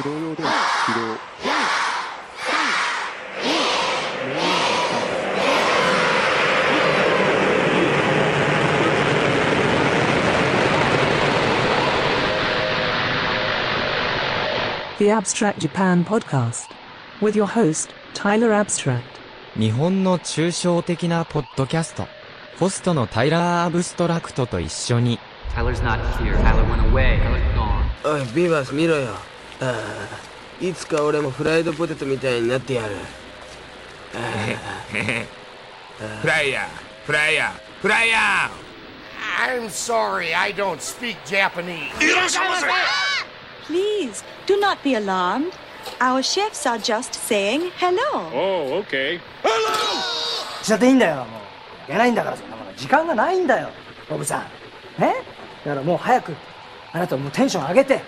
指導用では指導 The Abstract Japan Podcast. With your host, Tyler Abstract. 日本の抽象的なポッドキャスト。ホストのタイラー・アブストラクトと一緒に、Tyler's not here. Tyler went away. Tyler's gone. おいビーバス見ろよああいつか俺もフライドポテトみたいになってやる。フライヤー。フライヤー。フライヤ I'm sorry, I don't speak Japanese. Please, do not be alarmed. Our chefs are just saying hello. Oh, okay. しちゃっていいんだよ。もう。出ないんだからそんなもの時間がないんだよ。ボブさん。ね？だからもう早く。あなたもうテンション上げて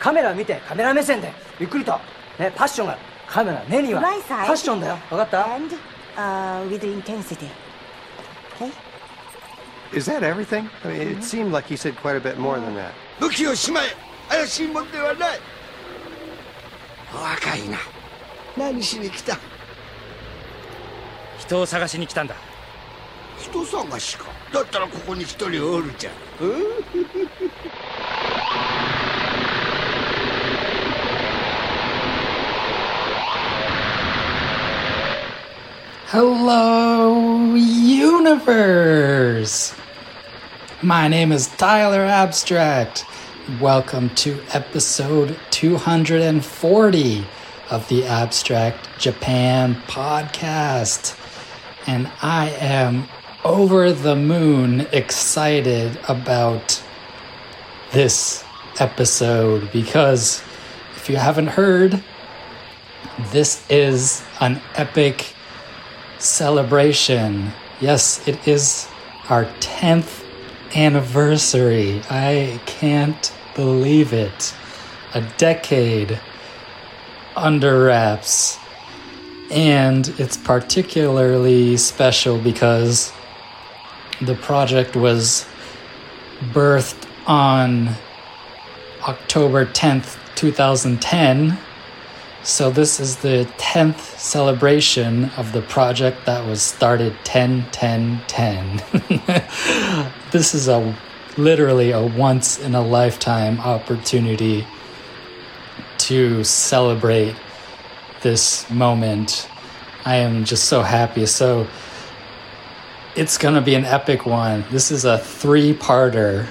カメラ見てカメラ目線でゆっくりとねパッションがカメラ目にはファッションだよ分かった？And,、uh, with intensity. Okay? Is that everything? I mean, it seemed like he said quite a bit more than that. 武器をしまえ怪しいもんではない若いな何しに来た？人を探しに来たんだ人探しかだったらここに一人おるじゃん。Hello, universe! My name is Tyler Abstract. Welcome to episode 240 of the Abstract Japan podcast. And I am over the moon excited about this episode because if you haven't heard, this is an epic celebration. Yes, it is our 10th anniversary. I can't believe it. A decade under wraps. And it's particularly special because the project was birthed on October 10th, 2010. So, this is the 10th celebration of the project that was started 10 10 10. this is a literally a once in a lifetime opportunity to celebrate this moment. I am just so happy. So, it's going to be an epic one. This is a three parter,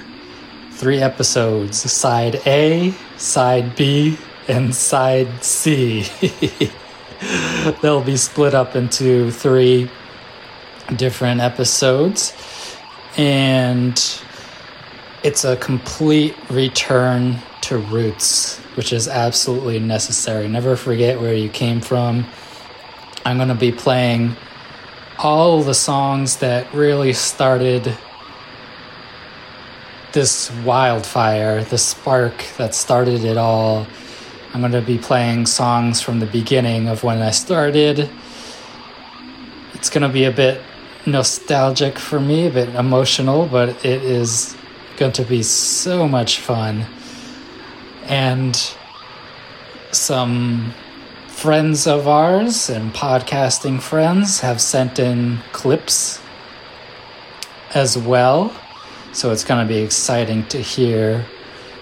three episodes side A, side B, and side C. They'll be split up into three different episodes, and it's a complete return to roots, which is absolutely necessary. Never forget where you came from. I'm going to be playing all the songs that really started this wildfire, the spark that started it all. I'm going to be playing songs from the beginning of when I started. It's going to be a bit nostalgic for me, a bit emotional, but it is going to be so much fun. And some friends of ours and podcasting friends have sent in clips as well. So it's going to be exciting to hear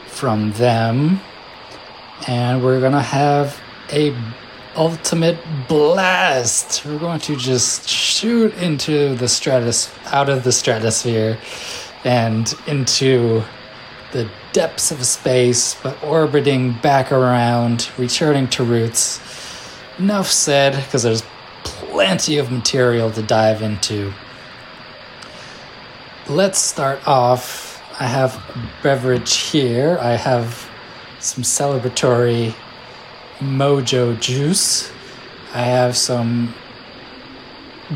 from them. And we're to have a ultimate blast. We're going to just shoot into the stratus out of the stratosphere and into the depths of space, but orbiting back around, returning to roots. Enough said, because there's plenty of material to dive into. Let's start off. I have beverage here. I have some celebratory mojo juice. I have some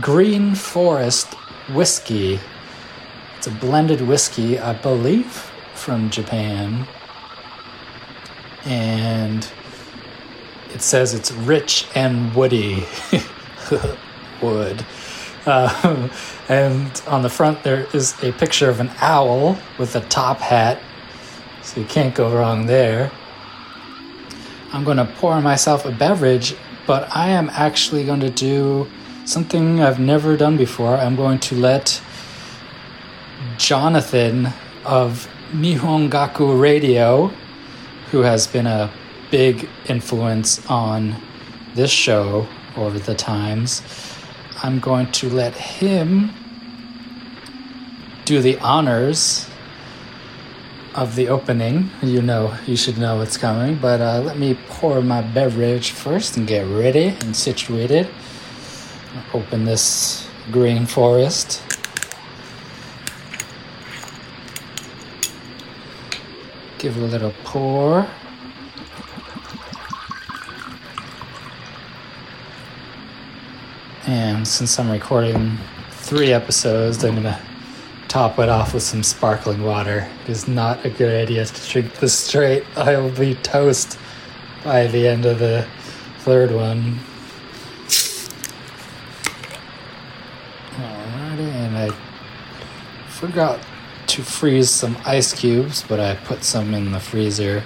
Green Forest whiskey. It's a blended whiskey, I believe, from Japan. And it says it's rich and woody. Wood. Uh, and on the front, there is a picture of an owl with a top hat. So you can't go wrong there. I'm going to pour myself a beverage, but I am actually going to do something I've never done before. I'm going to let Jonathan of Nihon Gaku Radio, who has been a big influence on this show over the times, I'm going to let him do the honors of the opening. You know, you should know what's coming, but uh, let me pour my beverage first and get ready and situated. Open this green forest. Give it a little pour. And since I'm recording three episodes, I'm gonna top it off with some sparkling water. It is not a good idea to drink this straight. I will be toast by the end of the third one. Alrighty, and I forgot to freeze some ice cubes, but I put some in the freezer.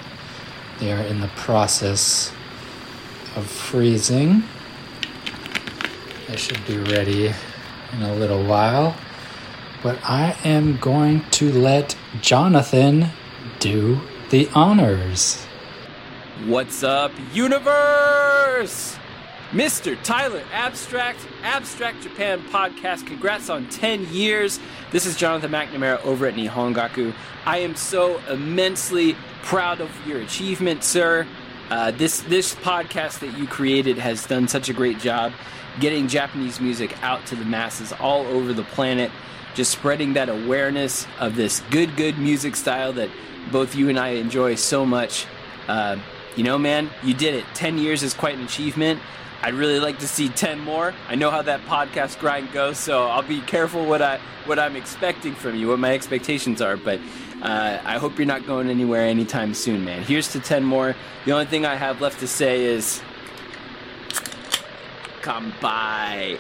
They are in the process of freezing. They should be ready in a little while. But I am going to let Jonathan do the honors. What's up, universe? Mr. Tyler Abstract, Abstract Japan Podcast. Congrats on 10 years. This is Jonathan McNamara over at Nihongaku. I am so immensely proud of your achievement, sir. Uh, this this podcast that you created has done such a great job getting Japanese music out to the masses all over the planet, just spreading that awareness of this good, good music style that both you and I enjoy so much. Uh, you know, man, you did it. 10 years is quite an achievement. I'd really like to see 10 more. I know how that podcast grind goes, so I'll be careful what I what I'm expecting from you, what my expectations are, but uh, I hope you're not going anywhere anytime soon, man. Here's to 10 more. The only thing I have left to say is come by.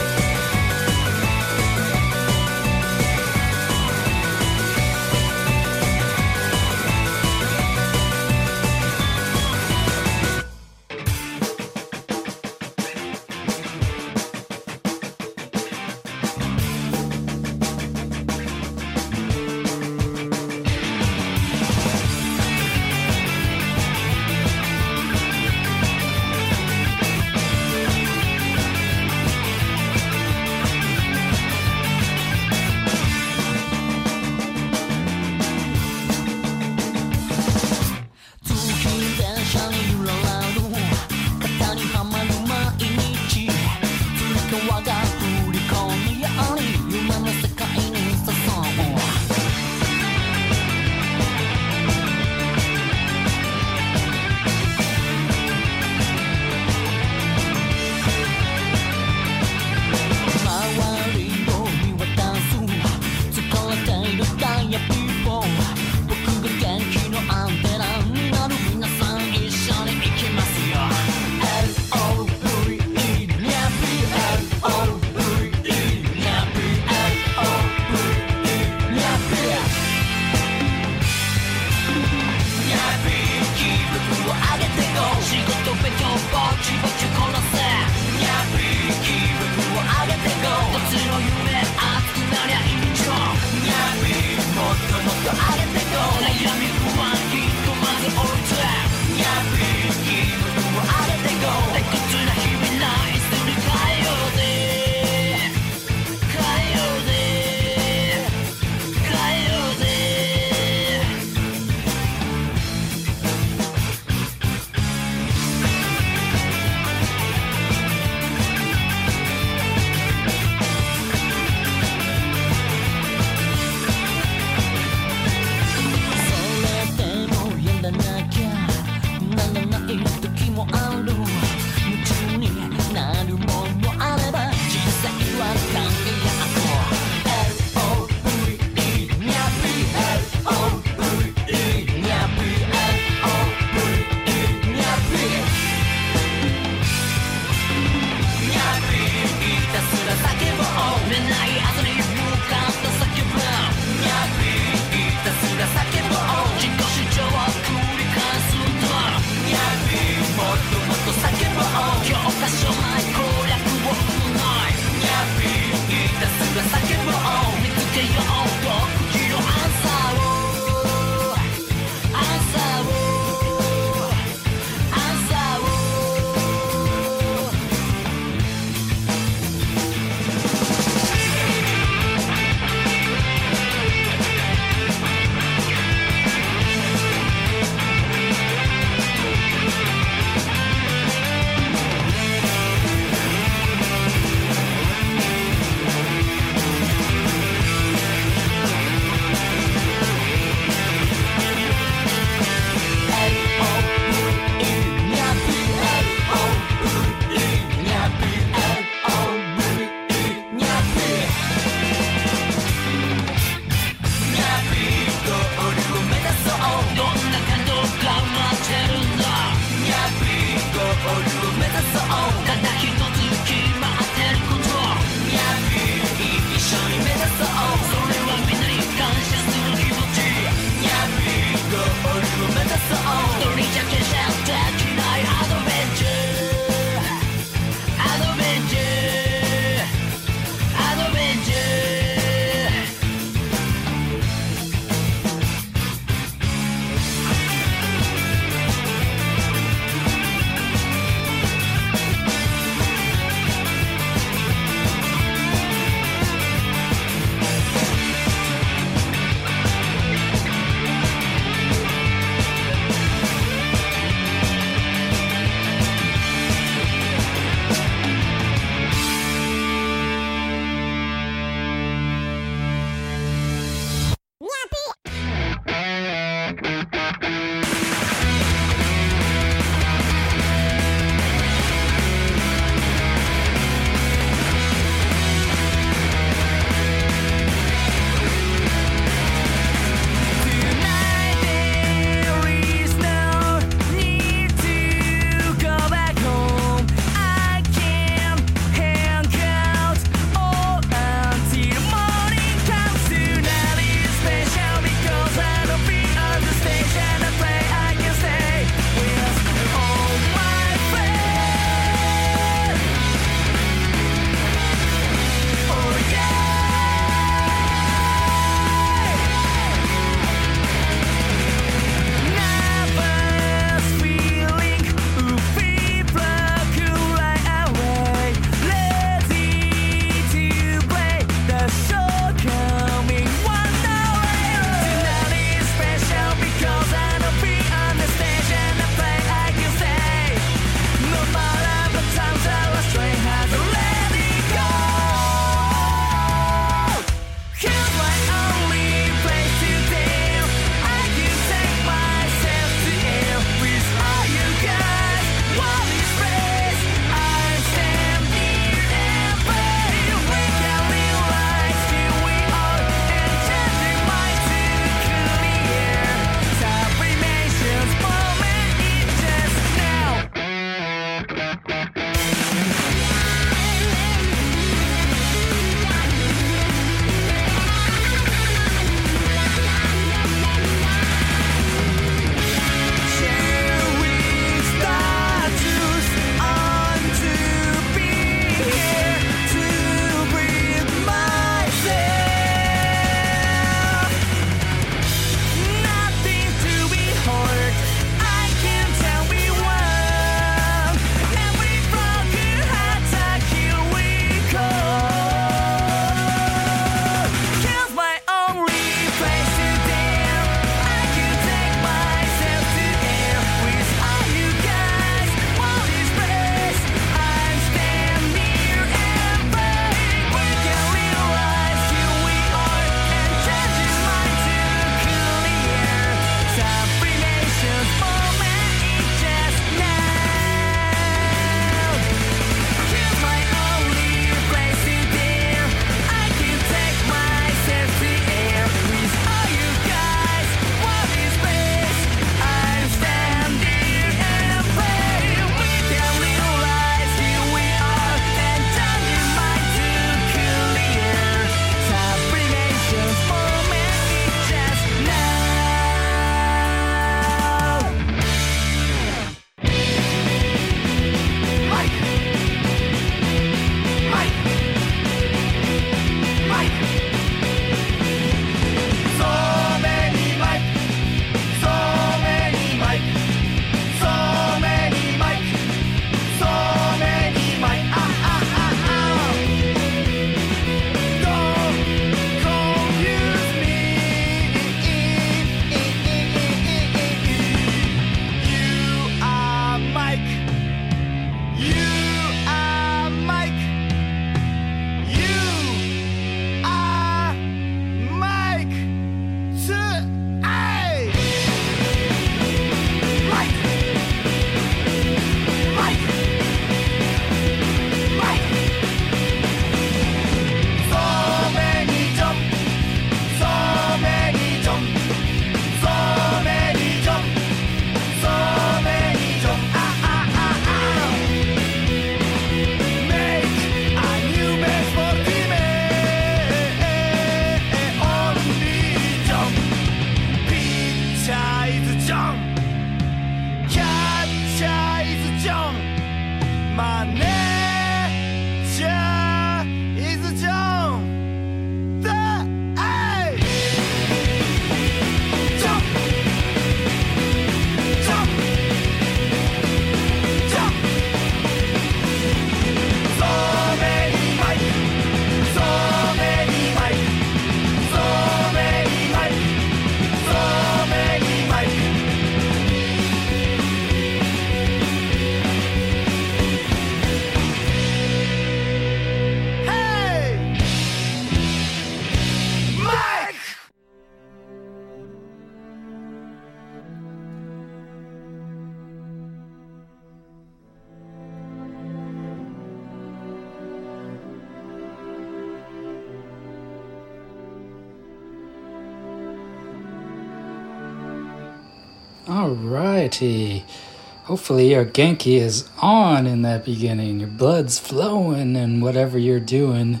Hopefully your Genki is on in that beginning. Your blood's flowing and whatever you're doing,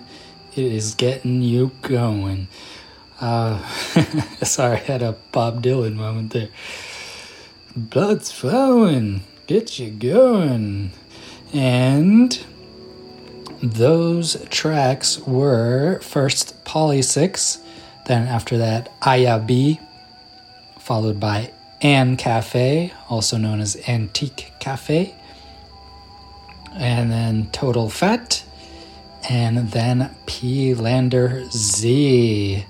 it is getting you going. Uh, sorry, I had a Bob Dylan moment there. Blood's flowing, get you going. And those tracks were first Polysics, then after that Aya followed by An Cafe, also known as Antique Cafe, and then Total Fat, and then P Lander Z.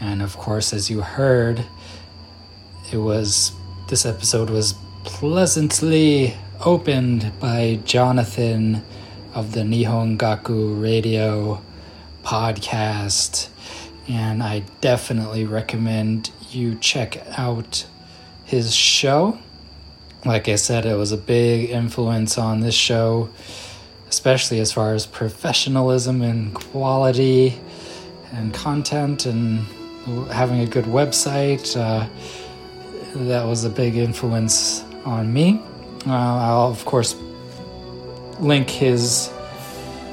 And of course, as you heard, it was this episode was pleasantly opened by Jonathan of the Nihon Gaku Radio podcast. And I definitely recommend you check out his show. Like I said, it was a big influence on this show, especially as far as professionalism and quality and content and having a good website. Uh, that was a big influence on me. Uh, I'll of course link his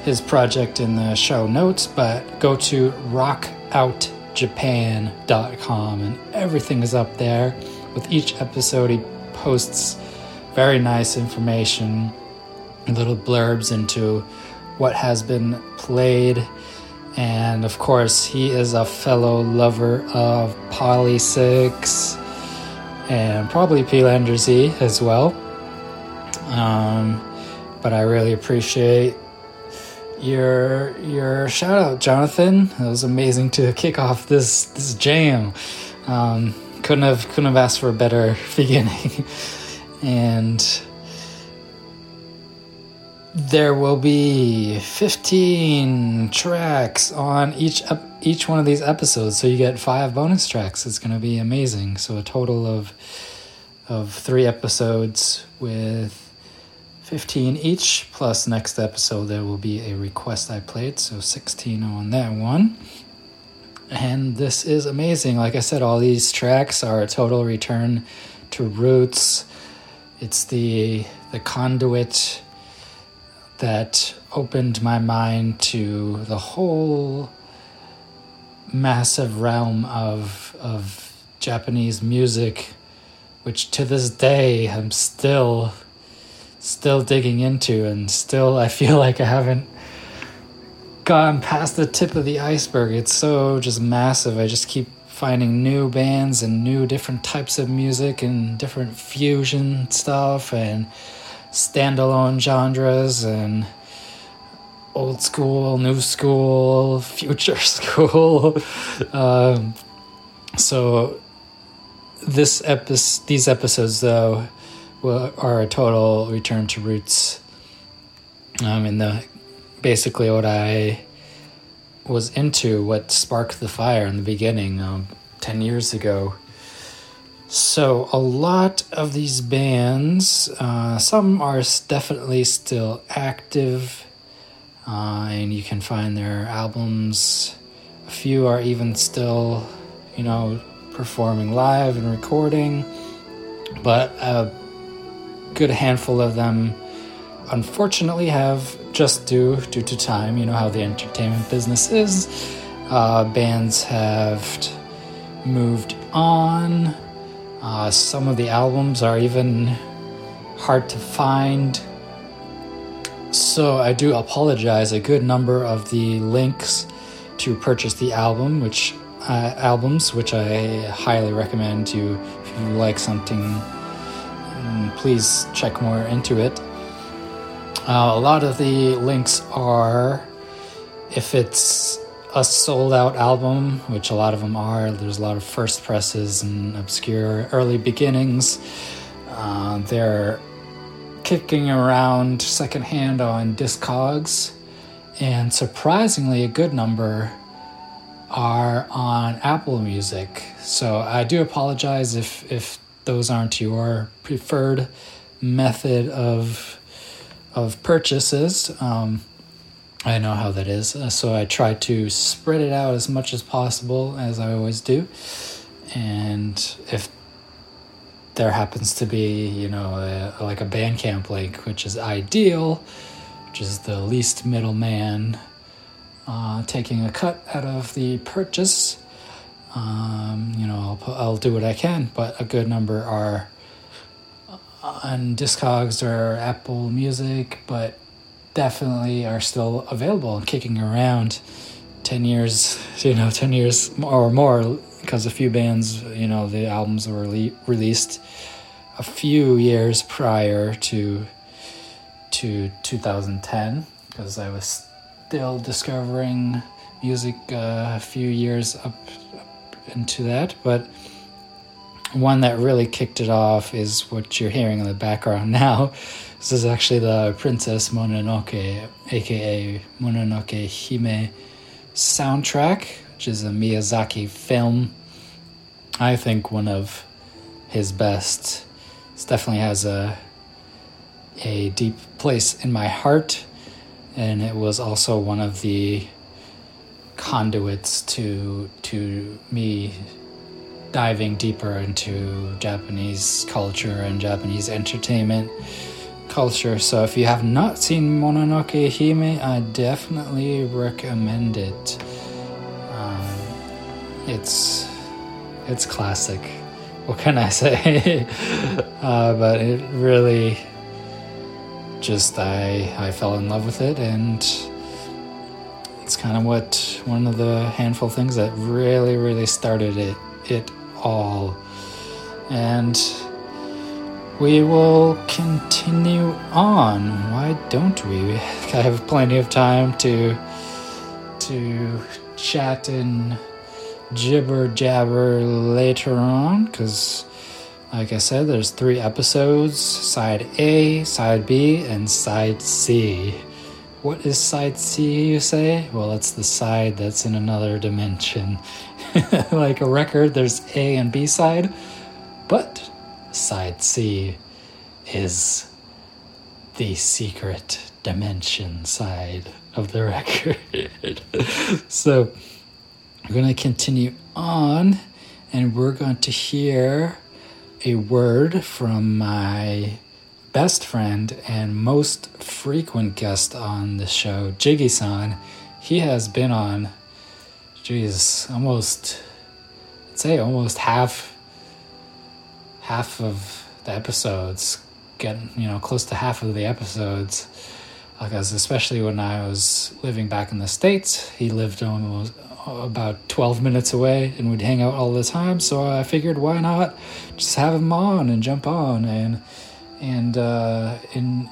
his project in the show notes, but go to rockoutjapan.com and everything is up there. With each episode, he posts very nice information, little blurbs into what has been played. And of course, he is a fellow lover of Polysics and probably Z as well. Um, but I really appreciate your your shout out, Jonathan. It was amazing to kick off this this jam. Um, couldn't have couldn't have asked for a better beginning, and there will be 15 tracks on each each one of these episodes. So you get five bonus tracks. It's going to be amazing. So a total of of 3 episodes with 15 each, plus next episode there will be a request I played, so 16 on that one. And this is amazing. Like I said, all these tracks are a total return to roots. It's the the conduit that opened my mind to the whole massive realm of of Japanese music, which to this day I'm still still digging into and still I feel like I haven't gone past the tip of the iceberg. It's so just massive. I just keep finding new bands and new different types of music and different fusion stuff and standalone genres and old school, new school, future school. um, so this episode, these episodes though are a total return to roots. Um, and the basically what I was into, what sparked the fire in the beginning, um, ten years ago. So a lot of these bands, uh, some are definitely still active, uh, and you can find their albums. A few are even still, you know, performing live and recording, but a good handful of them unfortunately have just due due to time you know how the entertainment business is. Uh, bands have moved on. Uh, some of the albums are even hard to find. So i do apologize. A good number of the links to purchase the album which uh, albums which i highly recommend you if you like something please check more into it. Uh, a lot of the links are if it's a sold out album, which a lot of them are, there's a lot of first presses and obscure early beginnings. Uh, they're kicking around secondhand on Discogs, and surprisingly, a good number are on Apple Music. So I do apologize if, if those aren't your preferred method of of purchases. Um, I know how that is, uh, so I try to spread it out as much as possible, as I always do. And if there happens to be, you know, a, like a Bandcamp link, which is ideal, which is the least middleman uh, taking a cut out of the purchase. Um, you know, I'll, I'll do what I can, but a good number are on Discogs or Apple Music, but definitely are still available and kicking around 10 years, you know, 10 years or more because a few bands, you know, the albums were le- released a few years prior to to 2010 because I was still discovering music uh, a few years up, up into that, but one that really kicked it off is what you're hearing in the background now. This is actually the Princess Mononoke, aka Mononoke Hime soundtrack, which is a Miyazaki film. I think one of his best. This definitely has a a deep place in my heart, and it was also one of the conduits to to me diving deeper into Japanese culture and Japanese entertainment culture. So if you have not seen Mononoke Hime, I definitely recommend it. Um, it's it's classic. What can I say? uh, but it really just I I fell in love with it and it's kind of what one of the handful things that really really started it it all. And we will continue on. Why don't we? I have plenty of time to to chat and jibber jabber later on because like i said there's three episodes side a side b and side c. What is side c you say? Well it's the side that's in another dimension like a record there's a and b side but side c is the secret dimension side of the record so we're going to continue on and we're going to hear a word from my best friend and most frequent guest on the show, Jiggy san. He has been on, geez, almost, I'd say almost half, half of the episodes, getting, you know, close to half of the episodes. Because especially when I was living back in the States, he lived almost about 12 minutes away and we'd hang out all the time. So I figured, why not just have him on and jump on and, and, uh, and,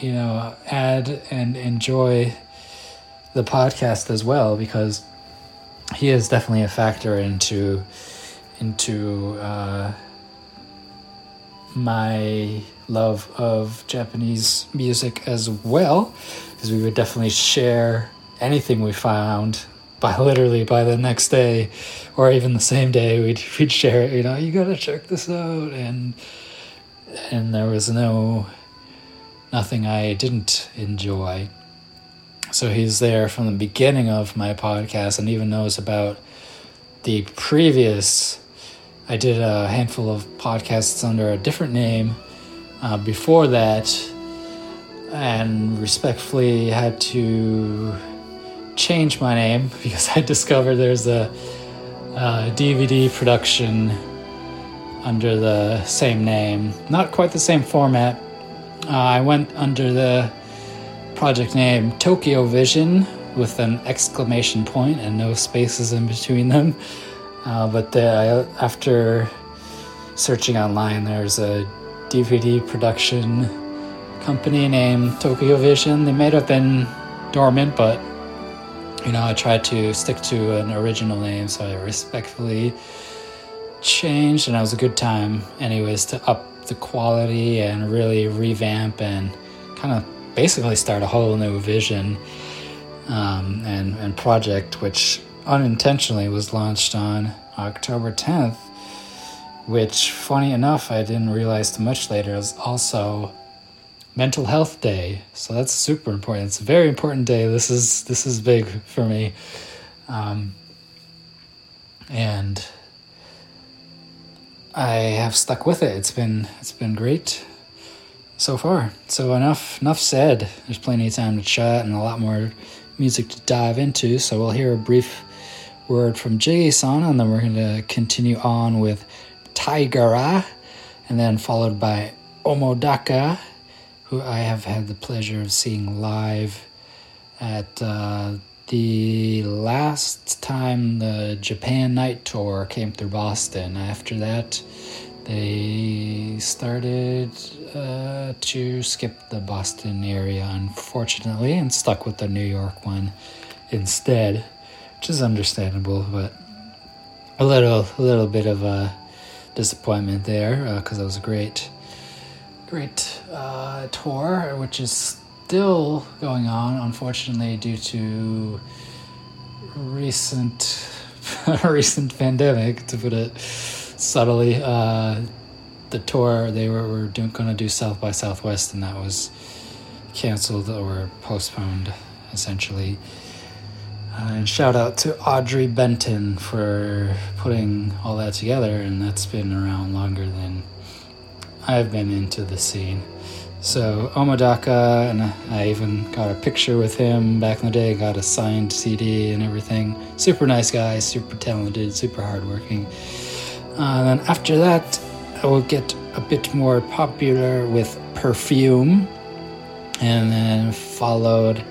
you know, add and enjoy the podcast as well because he is definitely a factor into, into, uh, my love of Japanese music as well, because we would definitely share anything we found by literally by the next day or even the same day we'd we'd share it you know you got to check this out and and there was no nothing I didn't enjoy so he's there from the beginning of my podcast and even knows about the previous I did a handful of podcasts under a different name uh, before that and respectfully had to change my name because I discovered there's a, a, DVD production under the same name. Not quite the same format. Uh, I went under the project name Tokyo Vision with an exclamation point and no spaces in between them. Uh, but the, after searching online, there's a DVD production company named Tokyo Vision. They may have been dormant, but you know, I tried to stick to an original name, so I respectfully changed, and it was a good time, anyways, to up the quality and really revamp and kind of basically start a whole new vision um, and, and project, which unintentionally was launched on October 10th, which, funny enough, I didn't realize too much later, is also mental health day. So that's super important. It's a very important day. This is this is big for me. Um, and I have stuck with it. It's been it's been great so far. So enough enough said. There's plenty of time to chat and a lot more music to dive into. So we'll hear a brief word from Jiggy-san, and then we're going to continue on with Tigarah, and then followed by Omodaka, who I have had the pleasure of seeing live at uh, the last time the Japan Nite Tour came through Boston. After that, they started uh, to skip the Boston area, unfortunately, and stuck with the New York one instead, which is understandable, but a little, a little bit of a disappointment there because uh, it was a great, great uh, tour, which is still going on, unfortunately, due to recent recent pandemic, to put it subtly. Uh, the tour they were, were doing, going to do South by Southwest, and that was canceled or postponed, essentially. Uh, and shout out to Audrey Benton for putting all that together, and that's been around longer than I've been into the scene. So Omodaka, and I even got a picture with him back in the day, got a signed CD and everything. Super nice guy, super talented, super hardworking. Uh, then after that, I will get a bit more popular with Perfume, and then followed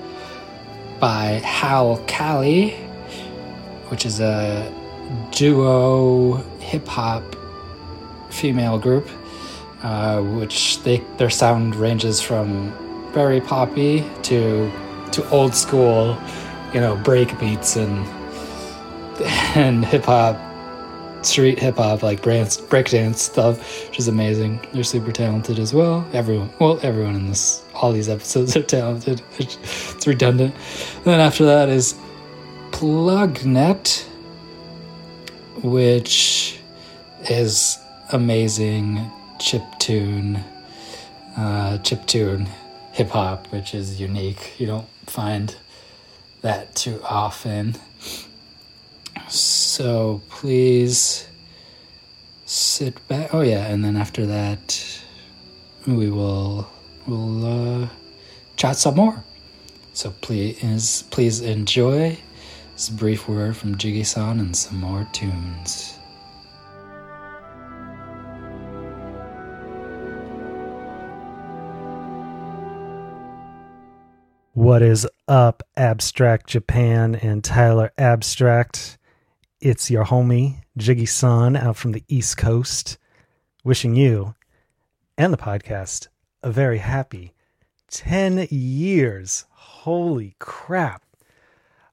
by Halcali, which is a duo hip hop female group uh, which they their sound ranges from very poppy to to old school, you know, break beats and and hip hop, street hip hop like breaks breakdance stuff, which is amazing. They're super talented as well. Everyone, well, everyone in this, all these episodes are talented. It's redundant. And then after that is Plugnet, which is amazing chip tune, uh, chip tune hip hop, which is unique. You don't find that too often. So please sit back. Oh yeah, and then after that, we will will uh, chat some more. So please please enjoy this brief word from Jiggy-san and some more tunes. What is up, Abstract Japan and Tyler Abstract? It's your homie, Jiggy San, out from the East Coast, wishing you and the podcast a very happy 10 years. Holy crap.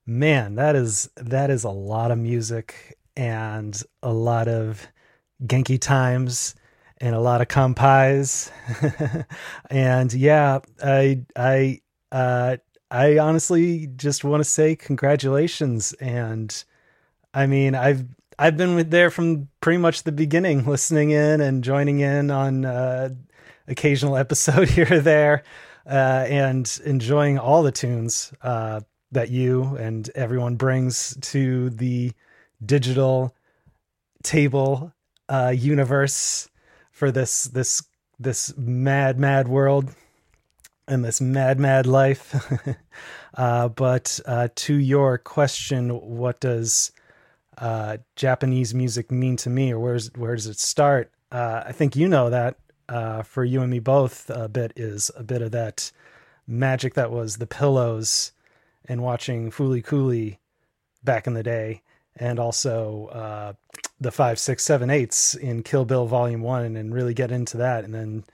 Man, that is that is a lot of music and a lot of Genki times and a lot of compis. and yeah, I I uh, I honestly just want to say congratulations. And I mean, I've I've been there from pretty much the beginning, listening in and joining in on uh, occasional episode here or there, uh, and enjoying all the tunes uh, that you and everyone brings to the digital table uh, universe for this this this mad mad world and this mad, mad life. uh, but uh, to your question, what does uh, Japanese music mean to me, or where's where does it start? Uh, I think you know that uh, for you and me both, a bit is a bit of that magic that was the pillows and watching Fooly Cooly back in the day, and also uh, the five, six, seven, eights in Kill Bill Volume One, and really get into that, and then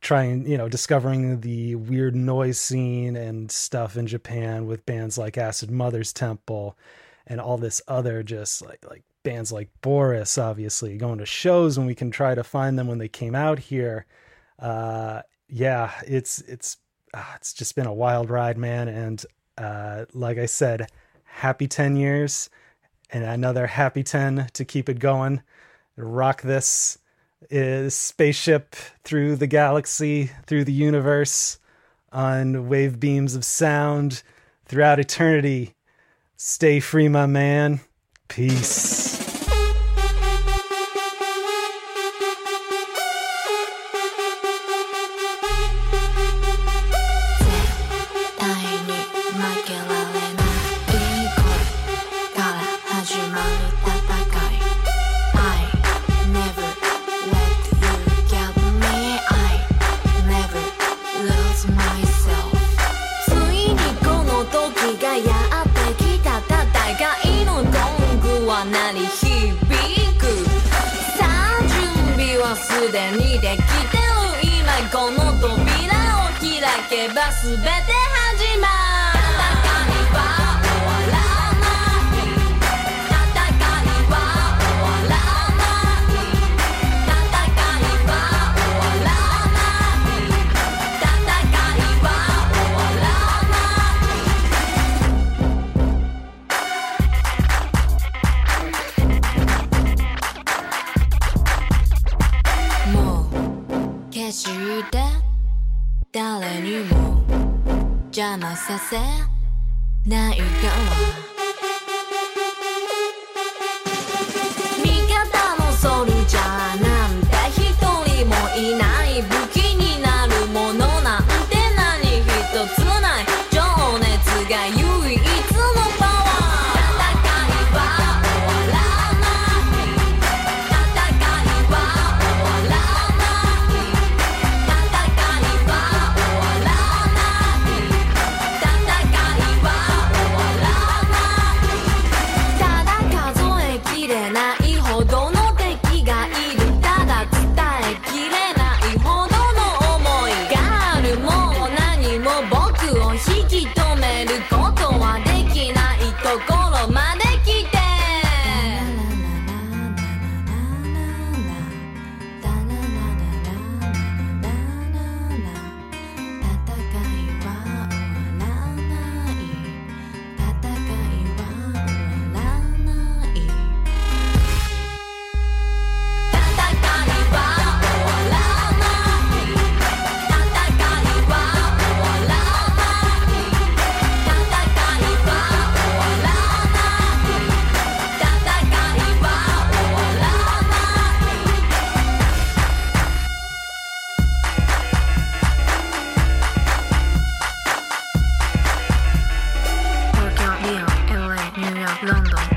trying, you know, discovering the weird noise scene and stuff in Japan with bands like Acid Mother's Temple and all this other just like like bands like Boris, obviously going to shows and we can try to find them when they came out here. Uh, yeah, it's it's uh, it's just been a wild ride, man. And uh, like I said, happy ten years and another happy ten to keep it going. Rock this is spaceship through the galaxy, through the universe, on wave beams of sound throughout eternity. Stay free, my man. Peace. ば全て LA、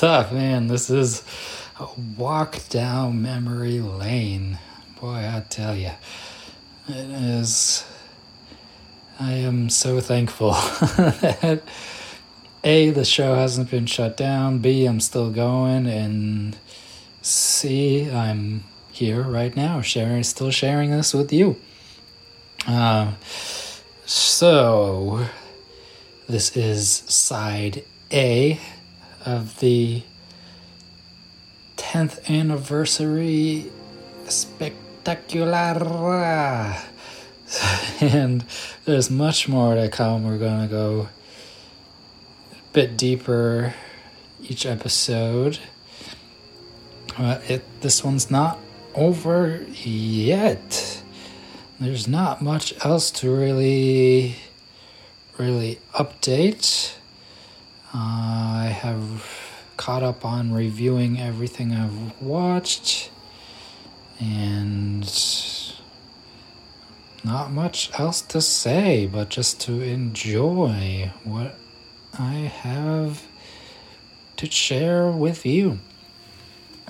stuff, man. This is a walk down memory lane. Boy, I tell you, it is. I am so thankful that A, the show hasn't been shut down, B, I'm still going, and C, I'm here right now, sharing, still sharing this with you. Uh, so, this is side A of the 10th anniversary spectacular. And there's much more to come. We're going to go a bit deeper each episode. Uh, it, this one's not over yet. There's not much else to really, really update. Uh, I have caught up on reviewing everything I've watched, and not much else to say, but just to enjoy what I have to share with you.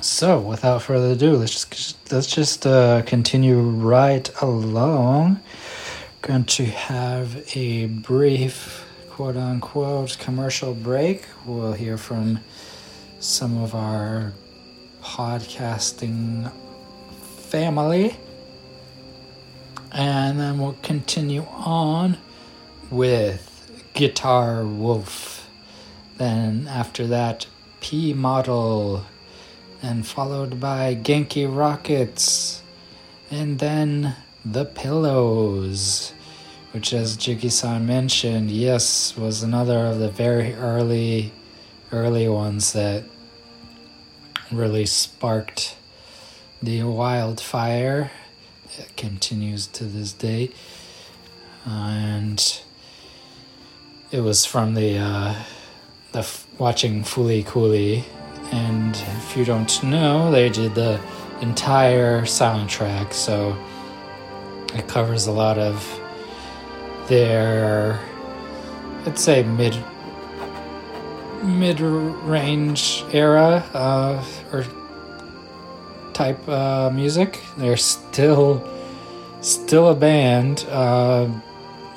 So, without further ado, let's just let's just uh, continue right along. Going to have a brief quote unquote commercial break. We'll hear from some of our podcasting family. And then we'll continue on with Guitar Wolf. Then after that, P Model. And followed by Genki Rockets. And then The Pillows which, as Jiggy-san mentioned, yes, was another of the very early, early ones that really sparked the wildfire. It continues to this day, and it was from the uh, the f- watching Fooly Cooly, and if you don't know, they did the entire soundtrack, so it covers a lot of their I'd say mid mid range era uh, or type uh, music. They're still still a band. Uh,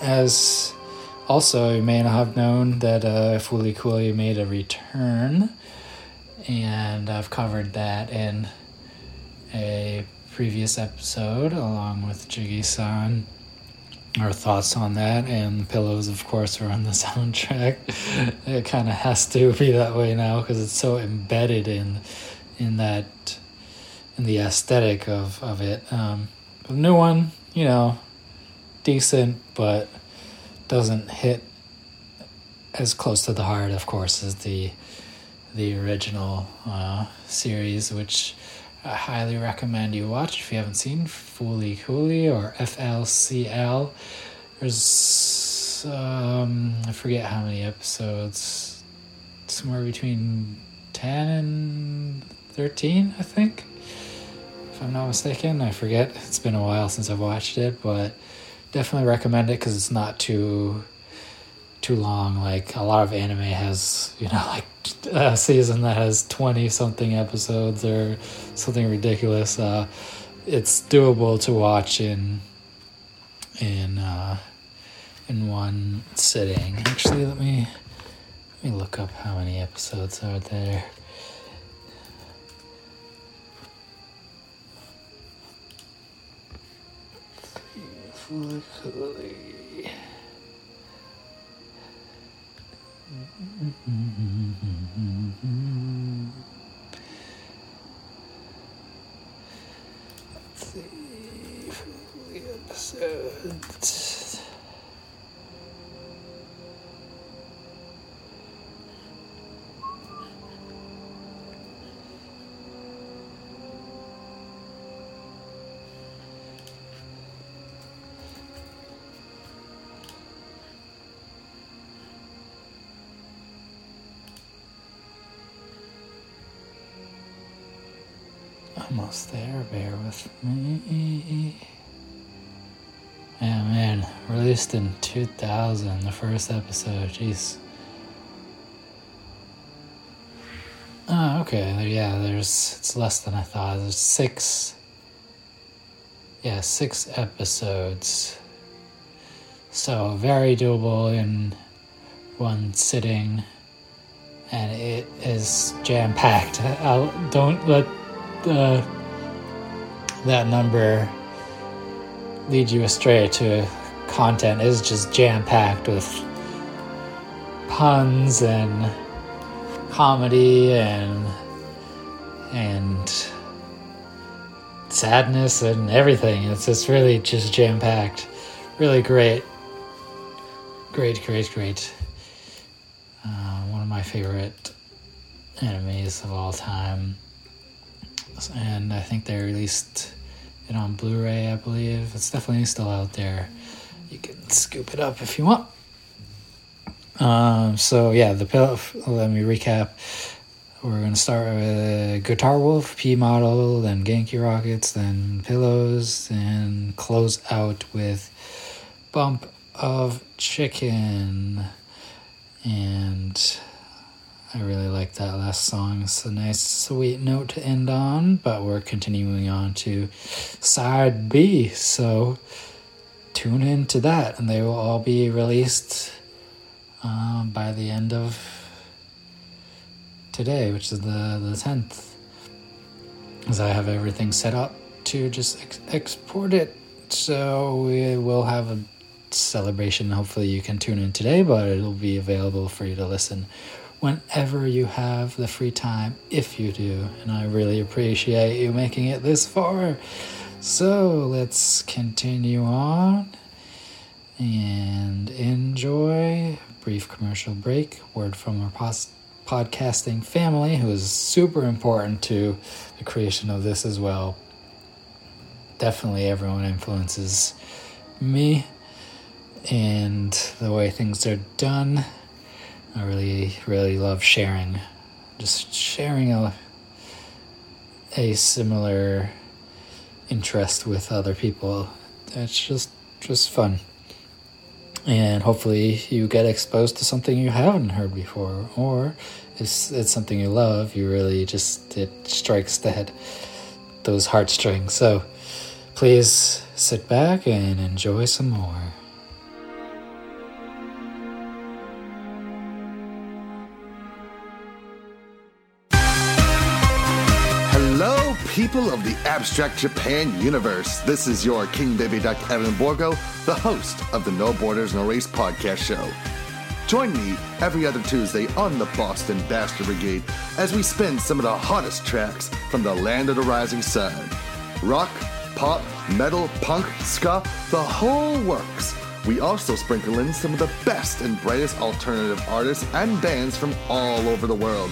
as also, you may not have known that uh, Fooly Cooly made a return, and I've covered that in a previous episode along with Jiggy-san our thoughts on that and pillows of course are on the soundtrack. It kind of has to be that way now because it's so embedded in in that in the aesthetic of of it. Um new one you know decent but doesn't hit as close to the heart of course as the the original uh series which I highly recommend you watch if you haven't seen Fooly Cooly or FLCL. There's um, I forget how many episodes, somewhere between ten and thirteen, I think. If I'm not mistaken, I forget. It's been a while since I've watched it, but definitely recommend it because it's not too too long. Like a lot of anime has, you know, like a season that has 20 something episodes or something ridiculous. Uh, it's doable to watch in in uh, in one sitting. Actually, let me let me look up how many episodes are there. Fooly Cooly. Let's see. Episodes. Almost there, bear with me. Yeah, man, released in 2000, the first episode. Jeez. Ah, okay, yeah, there's it's less than I thought. There's six. Yeah, six episodes. So very doable in one sitting, and it is jam packed. Don't let the that number lead you astray to content is just jam packed with puns and comedy and and sadness and everything. It's just really just jam packed. Really great. Great, great, great. Uh, one of my favorite animes of all time. And I think they released it on Blu ray, I believe. It's definitely still out there. You can scoop it up if you want. Um, so yeah, the pill. Let me recap. We're gonna start with Guitar Wolf, P Model, then Genki Rockets, then Pillows, and close out with Bump of Chicken. And I really like that last song. It's a nice, sweet note to end on, but we're continuing on to side B. So tune in to that, and they will all be released um, by the end of today, which is the, the 10th. As I have everything set up to just ex- export it. So we will have a celebration. Hopefully, you can tune in today, but it'll be available for you to listen whenever you have the free time, if you do. And I really appreciate you making it this far. So let's continue on and enjoy. Brief commercial break. Word from our pos- podcasting family, who is super important to the creation of this as well. Definitely, everyone influences me and the way things are done. I really, really love sharing. Just sharing a, a similar interest with other people. It's just just fun. And hopefully you get exposed to something you haven't heard before or it's it's something you love, you really just it strikes the head those heartstrings. So please sit back and enjoy some more. People of the Abstract Japan universe. This is your King Baby Duck Evan Borgo, the host of the No Borders No Race podcast show. Join me every other Tuesday on the Boston Bastard Brigade as we spin some of the hottest tracks from the land of the rising sun. Rock, pop, metal, punk, ska, the whole works. We also sprinkle in some of the best and brightest alternative artists and bands from all over the world,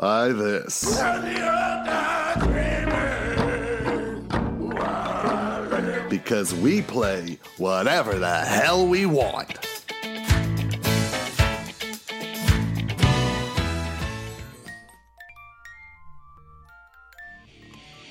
by this. Because we play whatever the hell we want.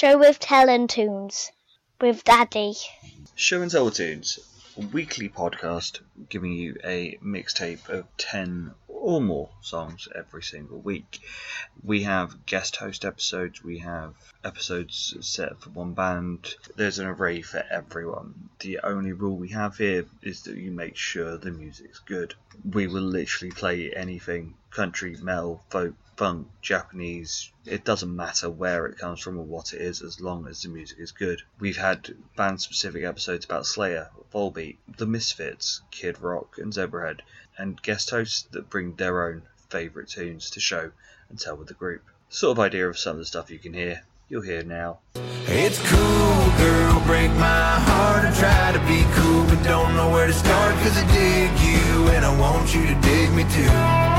Show with Tell and Tunes with Daddy. Show and Tell Tunes, a weekly podcast giving you a mixtape of 10 or more songs every single week. We have guest host episodes, we have episodes set for one band. There's an array for everyone. The only rule we have here is that you make sure the music's good. We will literally play anything country, metal, folk, funk, Japanese. It doesn't matter where it comes from or what it is as long as the music is good. We've had band specific episodes about Slayer, Volbeat, The Misfits, Kid Rock, and Zebrahead, and guest hosts that bring their own favourite tunes to show and tell with the group. Sort of idea of some of the stuff you can hear, you'll hear now. It's cool, girl, break my heart. I try to be cool, but don't know where to start. Cause I dig you, and I want you to dig me too.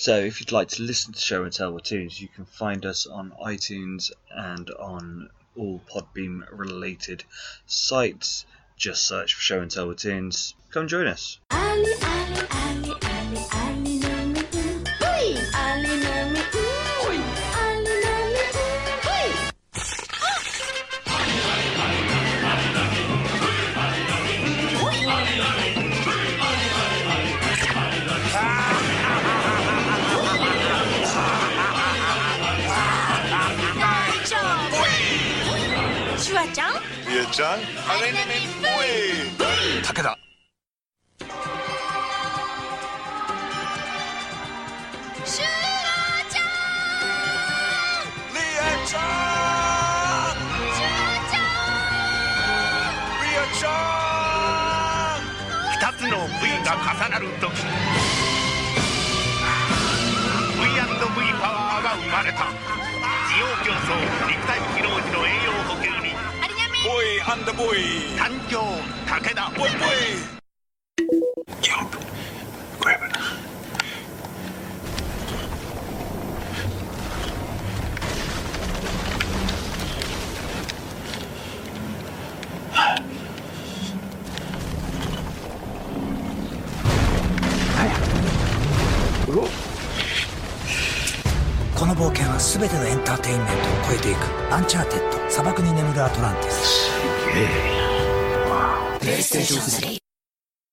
So, if you'd like to listen to Show and Tell with Tunes, you can find us on iTunes and on all Podbean related sites. Just search for Show and Tell with Tunes. Come join us. Ali, Ali, Ali, ちゃんあれねねぽい武田シュワちゃんリアちゃんシュワちゃリアちゃん二つの V が重なる時 V&V パワーが生まれたボーイアンドボーイ誕生武田ボイボイ Grab it. Go. この冒険は全てのエンターテインメントを超えていくアンチャーテッド砂漠に眠るアトランティスプレイステーション3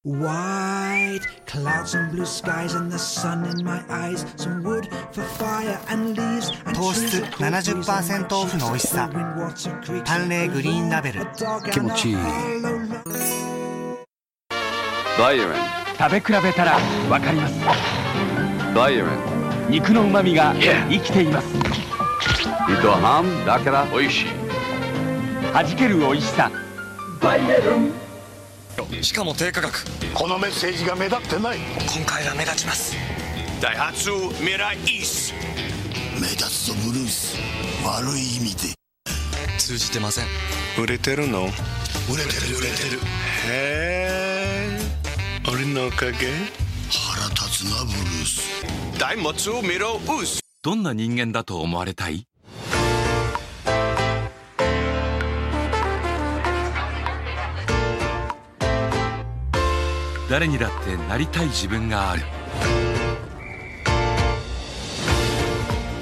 White clouds and blue skies and the sun in my eyes. Some wood for fire and leaves and 糖質70%オフの美味しさ。淡麗グリーンラベル気持ちいいバイオレン。食べ比べたらわかります。バイオレン。肉の旨味が生きています。糸ハムだから美味しい弾ける美味しさ。バイオレン。しかも低価格。このメッセージが目立ってない。今回は目立ちます。ダイハツミライース。目立つぞブルース。悪い意味で。通じてません。売れてるの？売れてる。売れてる。へえ俺のおかげ？腹立つなブルース。大物ミロウス。どんな人間だと思われたい？誰にだってなりたい自分がある。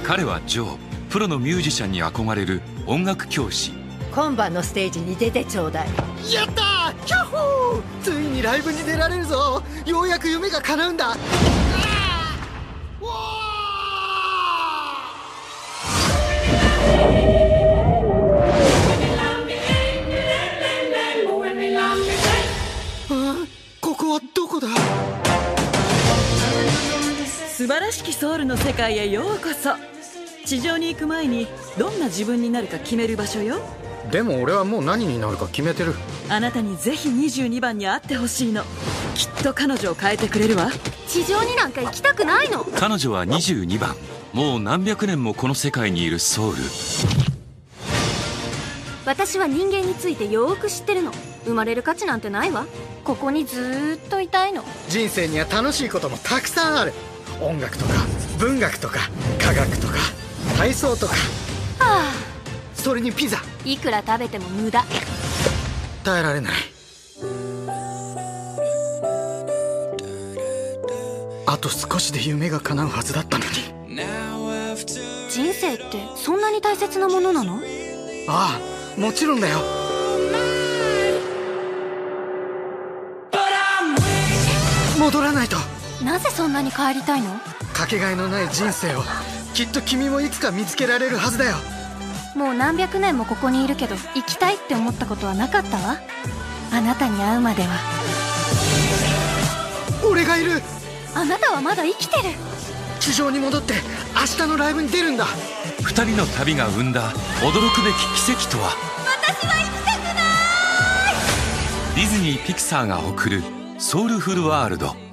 彼はジョープロのミュージシャンに憧れる音楽教師。今晩のステージに出てちょうだい。やったー！キャッホー！ついにライブに出られるぞ。ようやく夢が叶うんだはどこだ？素晴らしきソウルの世界へようこそ。地上に行く前にどんな自分になるか決める場所よ。でも俺はもう何になるか決めてる。あなたにぜひ22番に会ってほしいの。きっと彼女を変えてくれるわ。地上になんか行きたくないの？彼女は22番。もう何百年もこの世界にいるソウル。私は人間についてよーく知ってるの生まれる価値なんてないわ。ここにずーっといたいの。人生には楽しいこともたくさんある。音楽とか文学とか科学とか体操とか。はそれにピザ。あいくら食べても無駄。耐えられない。あと少しで夢が叶うはずだったのに。人生ってそんなに大切なものなの？ああもちろんだよ戻らないと。なぜそんなに帰りたいの？かけがえのない人生をきっと君もいつか見つけられるはずだよ。もう何百年もここにいるけど生きたいって思ったことはなかったわ。あなたに会うまでは。俺がいる。あなたはまだ生きてる。地上に戻って明日のライブに出るんだ。二人の旅が生んだ驚くべき奇跡とは？私は生きたくない。ディズニー・ピクサーが送るソウルフルワールド「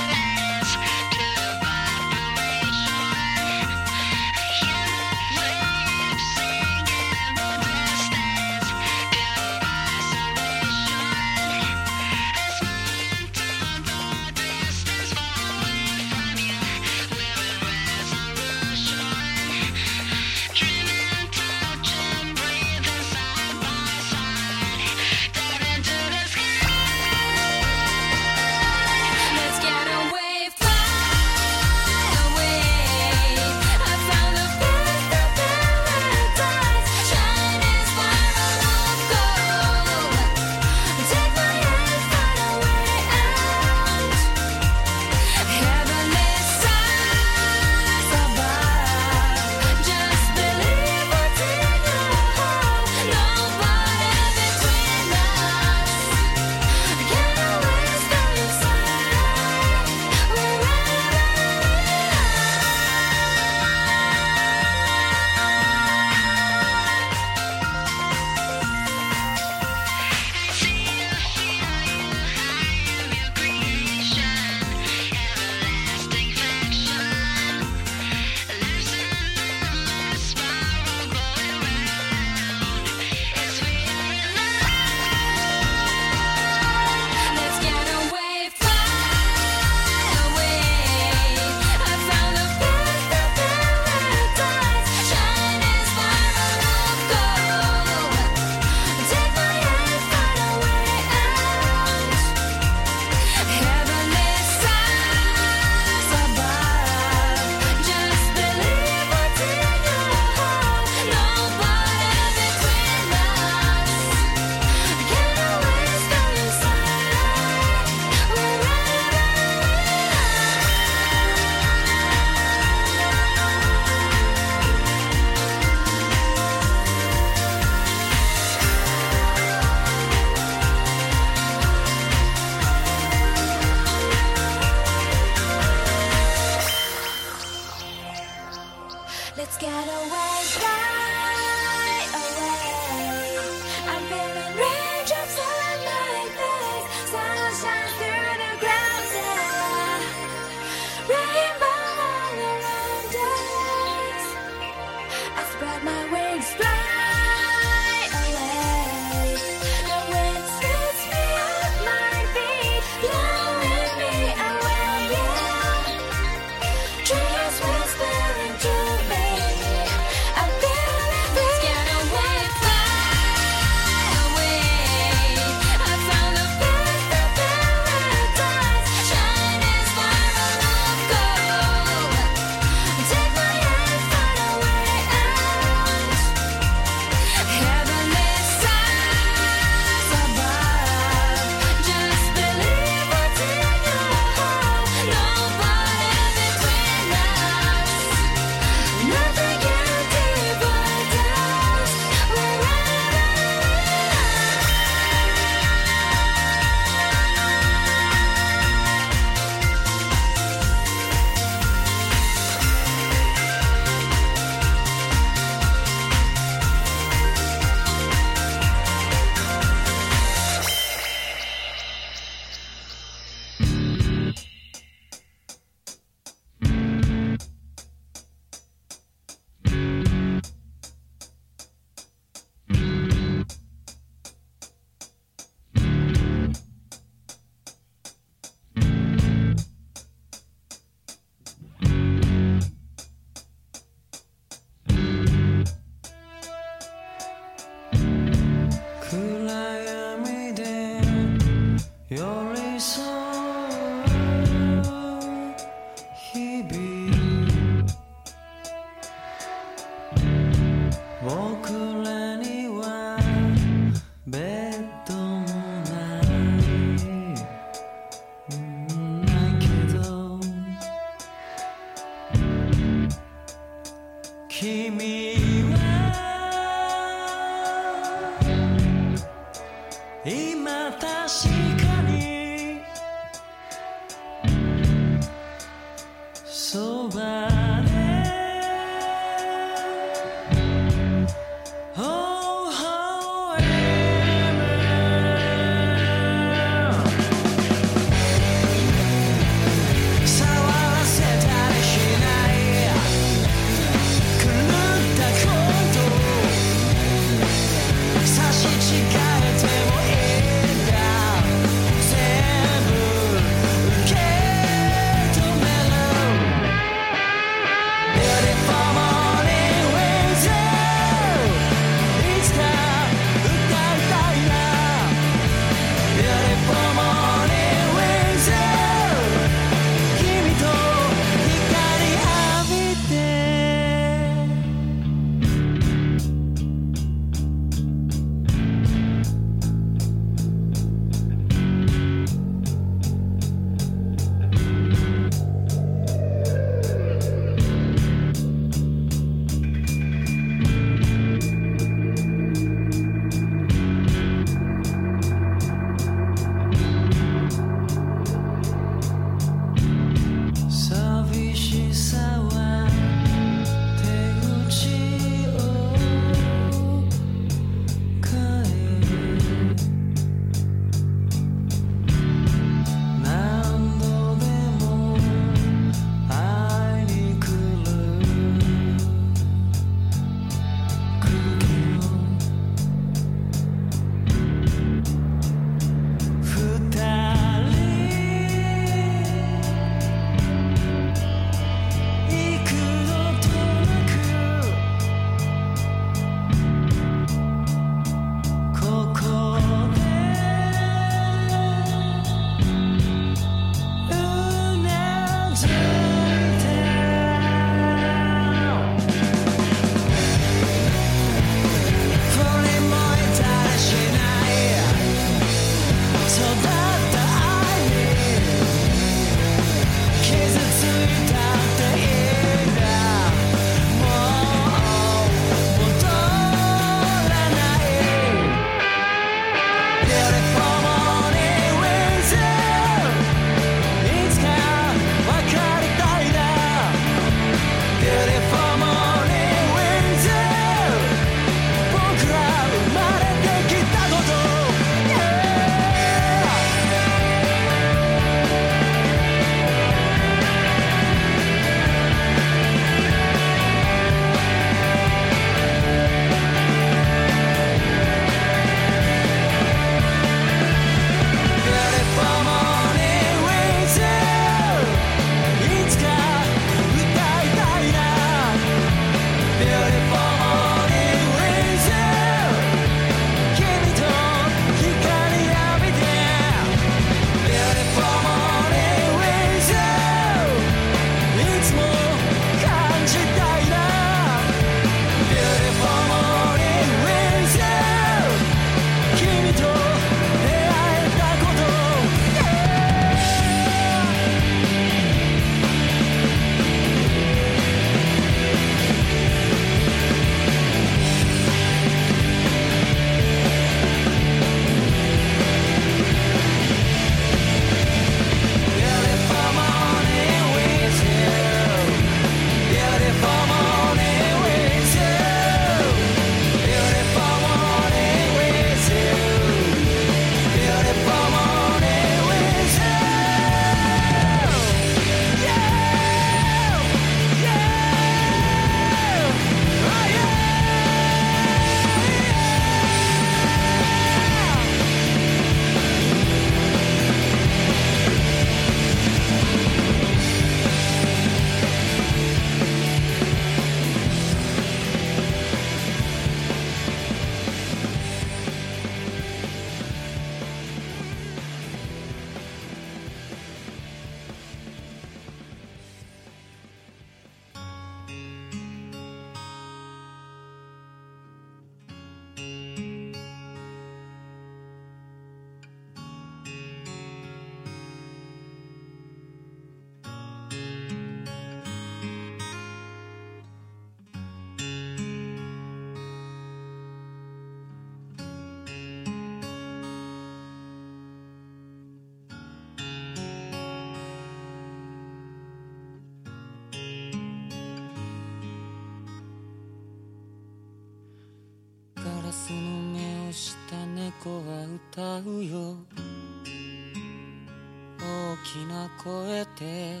て。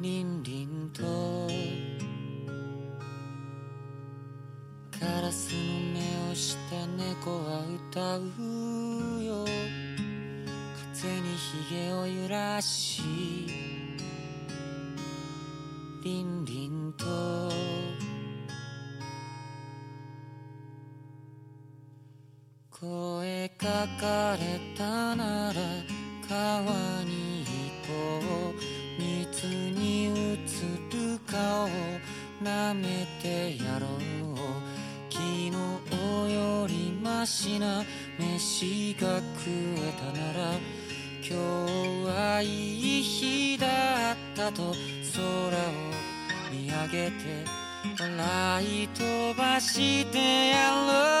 りんりんと。カラスの目をした猫は歌うよ。風にひげを揺らし。りんりんと。声かかれた飛ばしてやる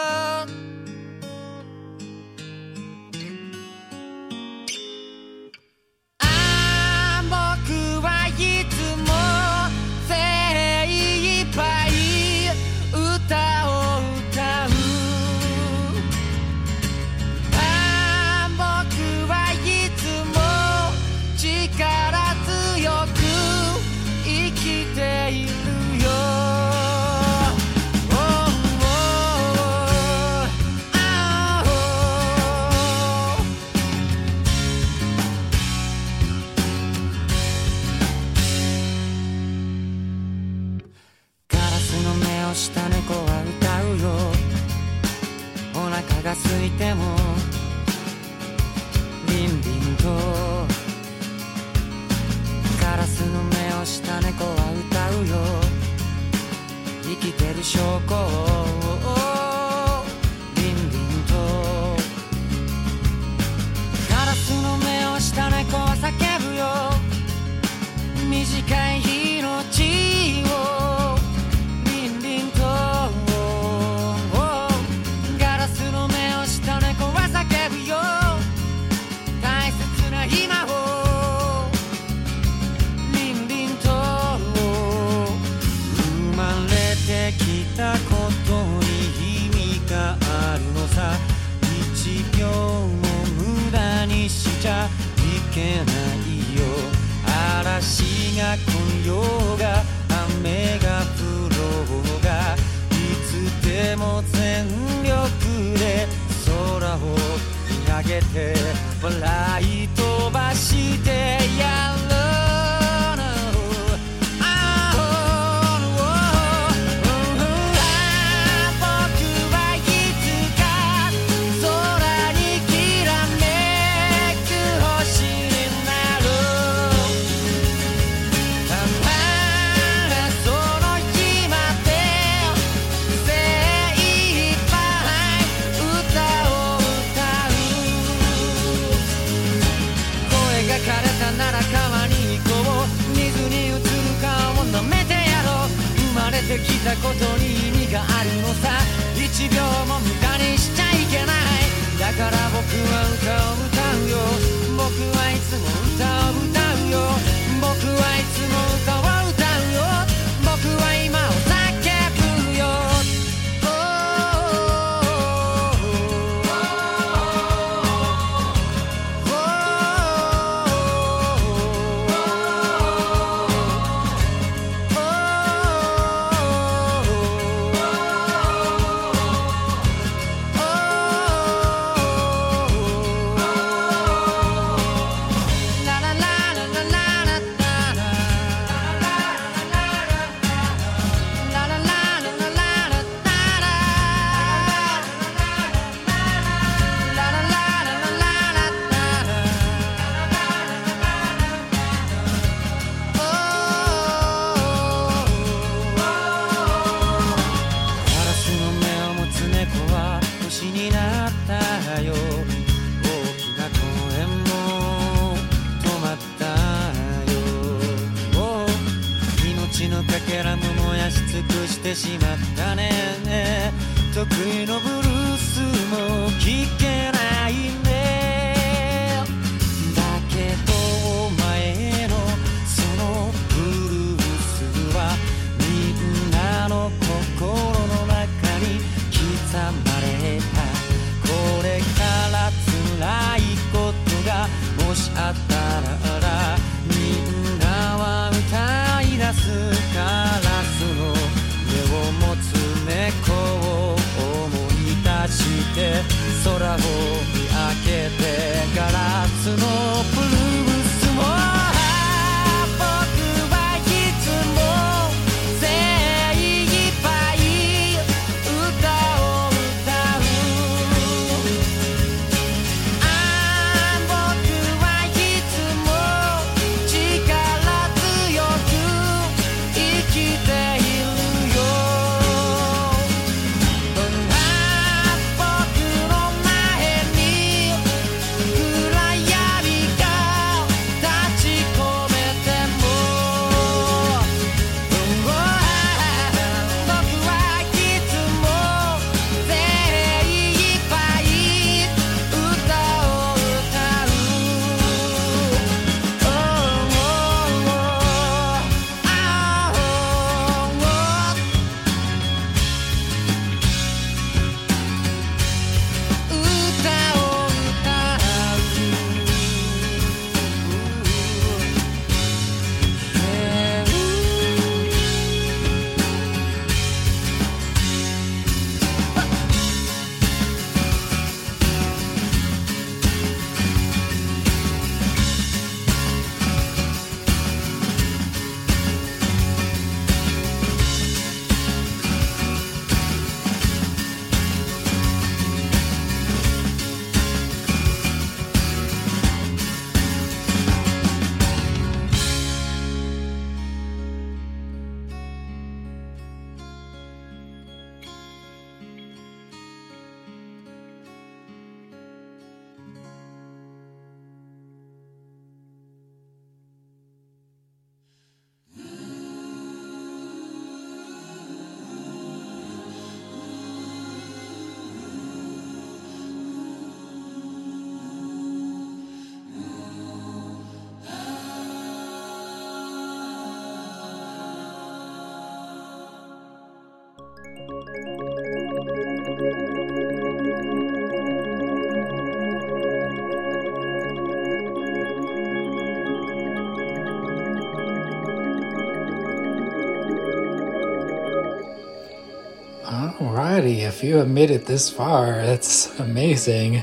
you have made it this far, that's amazing.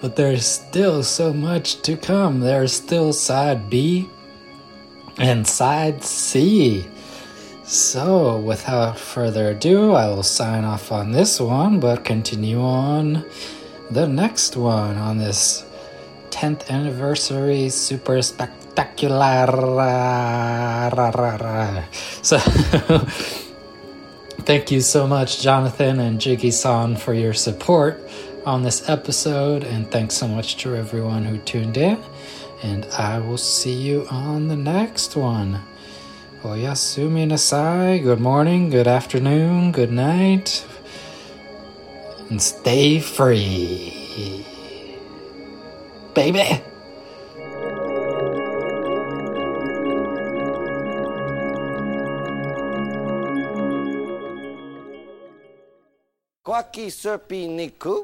But there's still so much to come. There's still side B and side C. So, without further ado, I will sign off on this one, but continue on the next one on this 10th anniversary super spectacular. So, thank you so much, Jonathan and Jiggy san, for your support on this episode, and thanks so much to everyone who tuned in. And I will see you on the next one. Oyasumi nasai. Good morning, good afternoon, good night, and stay free, baby. Quacky Serpy Niku.